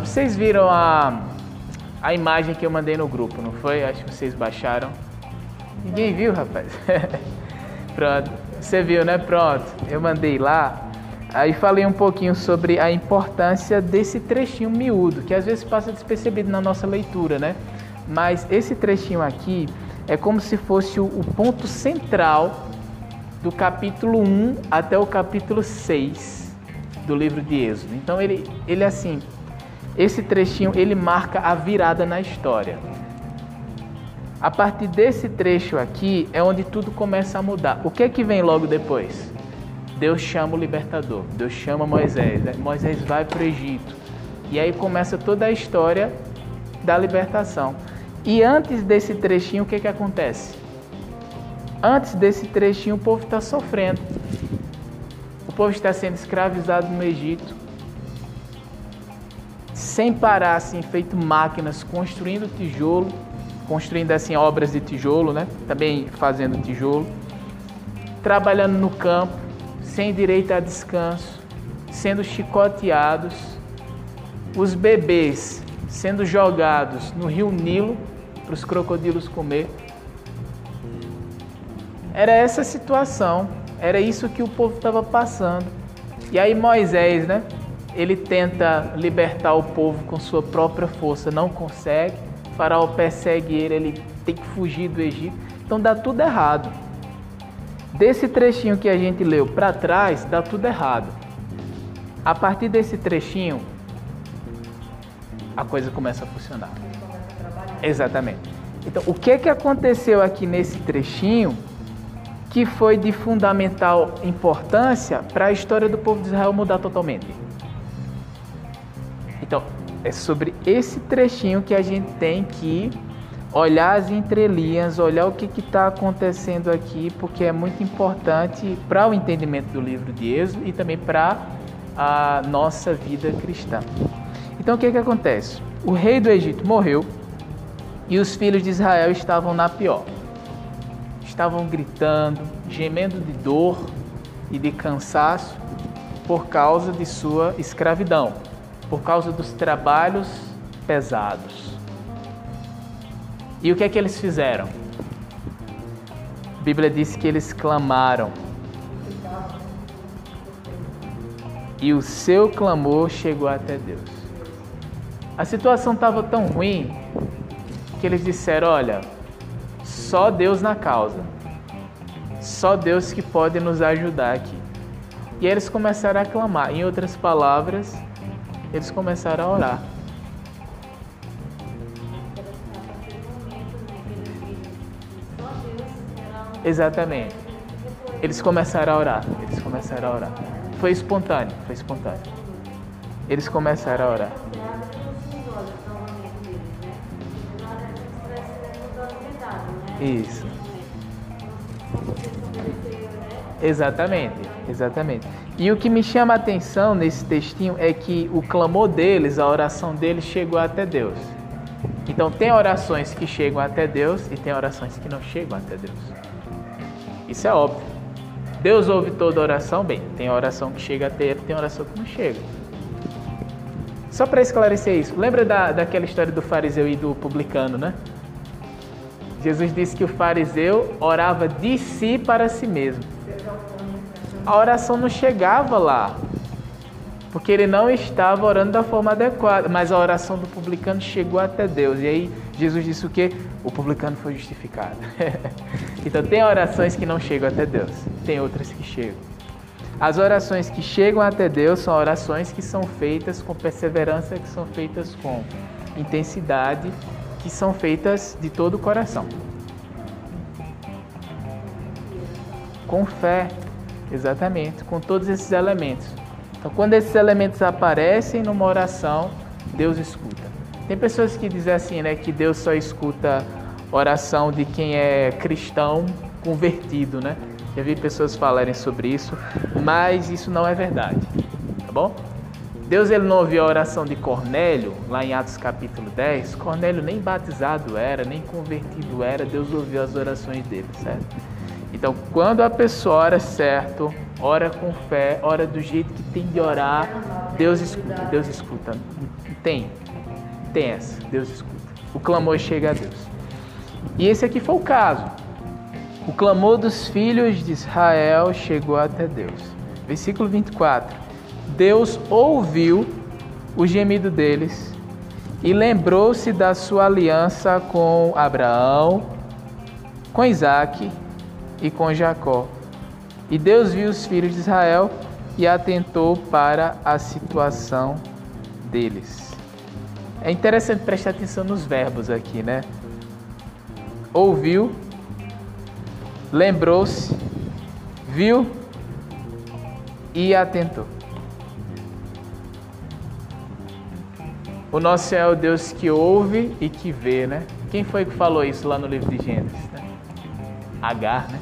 Vocês viram a, a imagem que eu mandei no grupo, não foi? Acho que vocês baixaram. Ninguém viu, rapaz? Pronto. Você viu, né? Pronto. Eu mandei lá. Aí falei um pouquinho sobre a importância desse trechinho miúdo, que às vezes passa despercebido na nossa leitura, né? Mas esse trechinho aqui é como se fosse o, ponto central do capítulo 1 até o capítulo 6 do livro de Êxodo. Então ele, ele assim, esse trechinho ele marca a virada na história. A partir desse trecho aqui é onde tudo começa a mudar. O que é que vem logo depois? Deus chama o libertador, Deus chama Moisés, né? Moisés vai para o Egito. E aí começa toda a história da libertação. E antes desse trechinho, o que, que acontece? Antes desse trechinho, o povo está sofrendo. O povo está sendo escravizado no Egito, sem parar, assim, feito máquinas, construindo tijolo, construindo assim obras de tijolo, né? Também fazendo tijolo, trabalhando no campo, sem direito a descanso, sendo chicoteados, os bebês sendo jogados no rio Nilo para os crocodilos comer. Era essa situação, era isso que o povo estava passando. E aí Moisés, né? Ele tenta libertar o povo com sua própria força, não consegue. O faraó persegue ele, ele tem que fugir do Egito. Então dá tudo errado. Desse trechinho que a gente leu para trás, dá tudo errado. A partir desse trechinho, a coisa começa a funcionar. Exatamente. Então, o que, que aconteceu aqui nesse trechinho que foi de fundamental importância para a história do povo de Israel mudar totalmente? É sobre esse trechinho que a gente tem que olhar as entrelinhas, olhar o que está acontecendo aqui, porque é muito importante para o entendimento do livro de Êxodo e também para a nossa vida cristã. Então, o que, que acontece? O rei do Egito morreu e os filhos de Israel estavam na pior. Estavam gritando, gemendo de dor e de cansaço por causa de sua escravidão, por causa dos trabalhos pesados. E o que é que eles fizeram? A Bíblia diz que eles clamaram. E o seu clamor chegou até Deus. A situação estava tão ruim que eles disseram: Olha, só Deus na causa, só Deus que pode nos ajudar aqui. E eles começaram a clamar. Em outras palavras, eles começaram a orar. Exatamente. Eles começaram a orar. Eles começaram a orar. Foi espontâneo, foi espontâneo. Eles começaram a orar. Isso. Exatamente, exatamente. E o que me chama a atenção nesse textinho é que o clamor deles, a oração deles chegou até Deus. Então tem orações que chegam até Deus e tem orações que não chegam até Deus. Isso é óbvio. Deus ouve toda oração, bem, tem oração que chega até ele, tem oração que não chega. Só para esclarecer isso, lembra da, daquela história do fariseu e do publicano, né? Jesus disse que o fariseu orava de si para si mesmo. A oração não chegava lá, porque ele não estava orando da forma adequada, mas a oração do publicano chegou até Deus. E aí Jesus disse o que? O publicano foi justificado. então tem orações que não chegam até Deus, tem outras que chegam. As orações que chegam até Deus são orações que são feitas com perseverança, que são feitas com intensidade que são feitas de todo o coração. Com fé, exatamente, com todos esses elementos. Então, quando esses elementos aparecem numa oração, Deus escuta. Tem pessoas que dizem assim, né, que Deus só escuta oração de quem é cristão convertido, né? Já vi pessoas falarem sobre isso, mas isso não é verdade, tá bom? Deus ele não ouviu a oração de Cornélio, lá em Atos capítulo 10. Cornélio nem batizado era, nem convertido era, Deus ouviu as orações dele, certo? Então, quando a pessoa ora certo, ora com fé, ora do jeito que tem de orar, Deus escuta, Deus escuta. Tem. Tem essa. Deus escuta. O clamor chega a Deus. E esse aqui foi o caso. O clamor dos filhos de Israel chegou até Deus. Versículo 24. Deus ouviu o gemido deles e lembrou-se da sua aliança com Abraão, com Isaac e com Jacó. E Deus viu os filhos de Israel e atentou para a situação deles. É interessante prestar atenção nos verbos aqui, né? Ouviu, lembrou-se, viu e atentou. O nosso é o Deus que ouve e que vê, né? Quem foi que falou isso lá no livro de Gênesis? Né? Agar, né?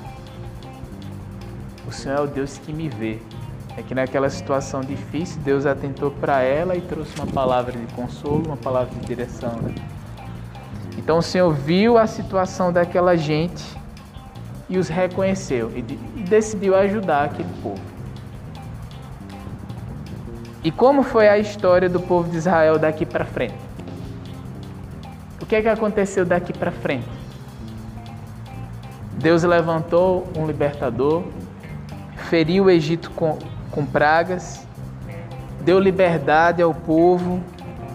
O Senhor é o Deus que me vê. É que naquela situação difícil, Deus atentou para ela e trouxe uma palavra de consolo, uma palavra de direção. Né? Então o Senhor viu a situação daquela gente e os reconheceu e, decidiu ajudar aquele povo. E como foi a história do povo de Israel daqui para frente? O que é que aconteceu daqui para frente? Deus levantou um libertador, feriu o Egito com, com pragas, deu liberdade ao povo,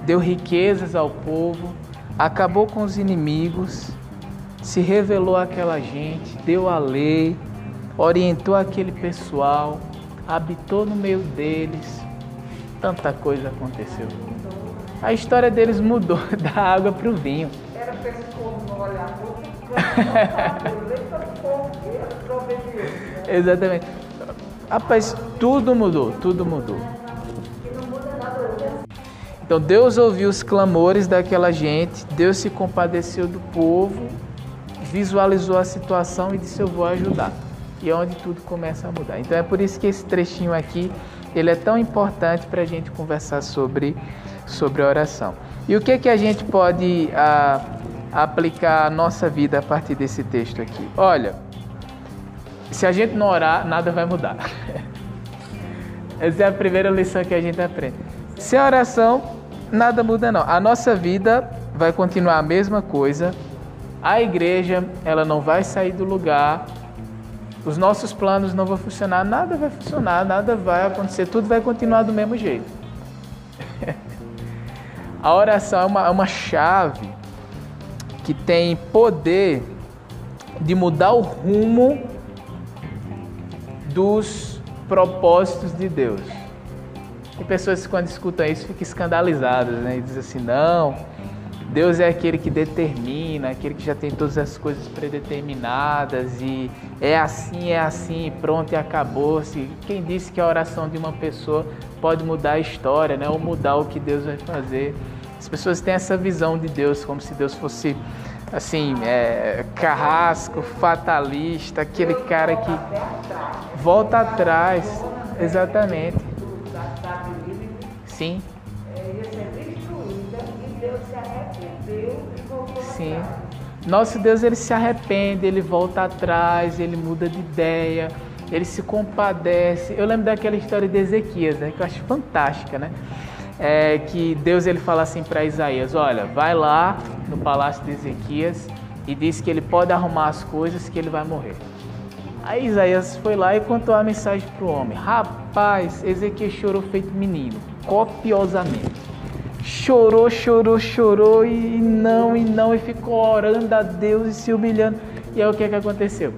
deu riquezas ao povo, acabou com os inimigos, se revelou àquela gente, deu a lei, orientou aquele pessoal, habitou no meio deles, tanta coisa aconteceu. A história deles mudou da água para o vinho. Era Exatamente. Rapaz, tudo mudou, tudo mudou. Então Deus ouviu os clamores daquela gente, Deus se compadeceu do povo, visualizou a situação e disse: Eu vou ajudar. E é onde tudo começa a mudar. Então é por isso que esse trechinho aqui ele é tão importante para a gente conversar sobre, sobre oração. E o que, que a gente pode a, ah, aplicar à nossa vida a partir desse texto aqui? Olha, se a gente não orar, nada vai mudar. Essa é a primeira lição que a gente aprende. Sem oração, nada muda não. A nossa vida vai continuar a mesma coisa. A igreja, ela não vai sair do lugar os nossos planos não vão funcionar, nada vai funcionar, nada vai acontecer, tudo vai continuar do mesmo jeito. A oração é uma, é uma chave que tem poder de mudar o rumo dos propósitos de Deus. Tem pessoas quando escutam isso ficam escandalizadas, né? E dizem assim, não, Deus é aquele que determina, aquele que já tem todas as coisas predeterminadas e é assim, é assim, pronto e acabou-se. Quem disse que a oração de uma pessoa pode mudar a história, né? Ou mudar o que Deus vai fazer? As pessoas têm essa visão de Deus como se Deus fosse assim, é, carrasco, fatalista, aquele cara que volta atrás. Exatamente. Sim. Sim. Nosso Deus ele se arrepende, ele volta atrás, ele muda de ideia, ele se compadece. Eu lembro daquela história de Ezequias, né, que eu acho fantástica, né? É, que Deus ele fala assim para Isaías: Olha, vai lá no palácio de Ezequias e diz que ele pode arrumar as coisas que ele vai morrer. Aí Isaías foi lá e contou a mensagem para o homem: Rapaz, Ezequias chorou feito menino, copiosamente chorou, chorou, chorou e não, e não, e ficou orando a Deus e se humilhando. E aí o que, é que aconteceu?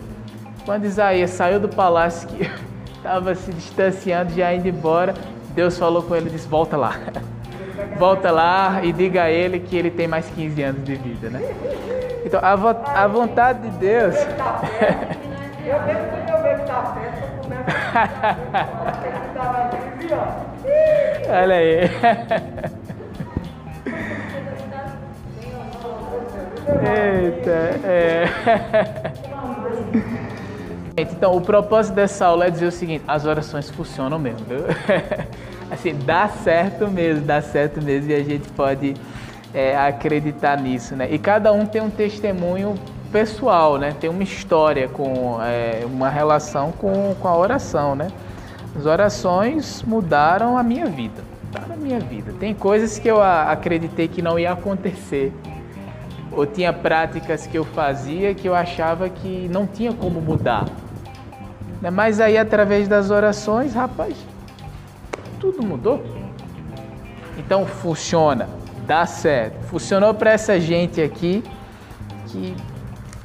Quando Isaías saiu do palácio, que estava se distanciando, já indo embora, Deus falou com ele e disse: Volta lá. Volta lá e diga a ele que ele tem mais 15 anos de vida, né? Então, a, vo a vontade de Deus. Eu mesmo que eu vejo da festa, começa a Olha aí. Eita, é. Então, o propósito dessa aula é dizer o seguinte: as orações funcionam mesmo, viu? Assim, dá certo mesmo, dá certo mesmo e a gente pode é, acreditar nisso, né? E cada um tem um testemunho pessoal, né? Tem uma história com é, uma relação com, com a oração, né? As orações mudaram a minha vida, mudaram a minha vida. Tem coisas que eu acreditei que não ia acontecer. Ou tinha práticas que eu fazia que eu achava que não tinha como mudar. Né? Mas aí, através das orações, rapaz, tudo mudou. Então funciona, dá certo. Funcionou para essa gente aqui que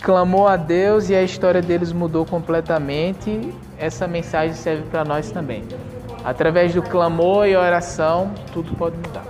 clamou a Deus e a história deles mudou completamente. Essa mensagem serve para nós também. Através do clamor e oração, tudo pode mudar.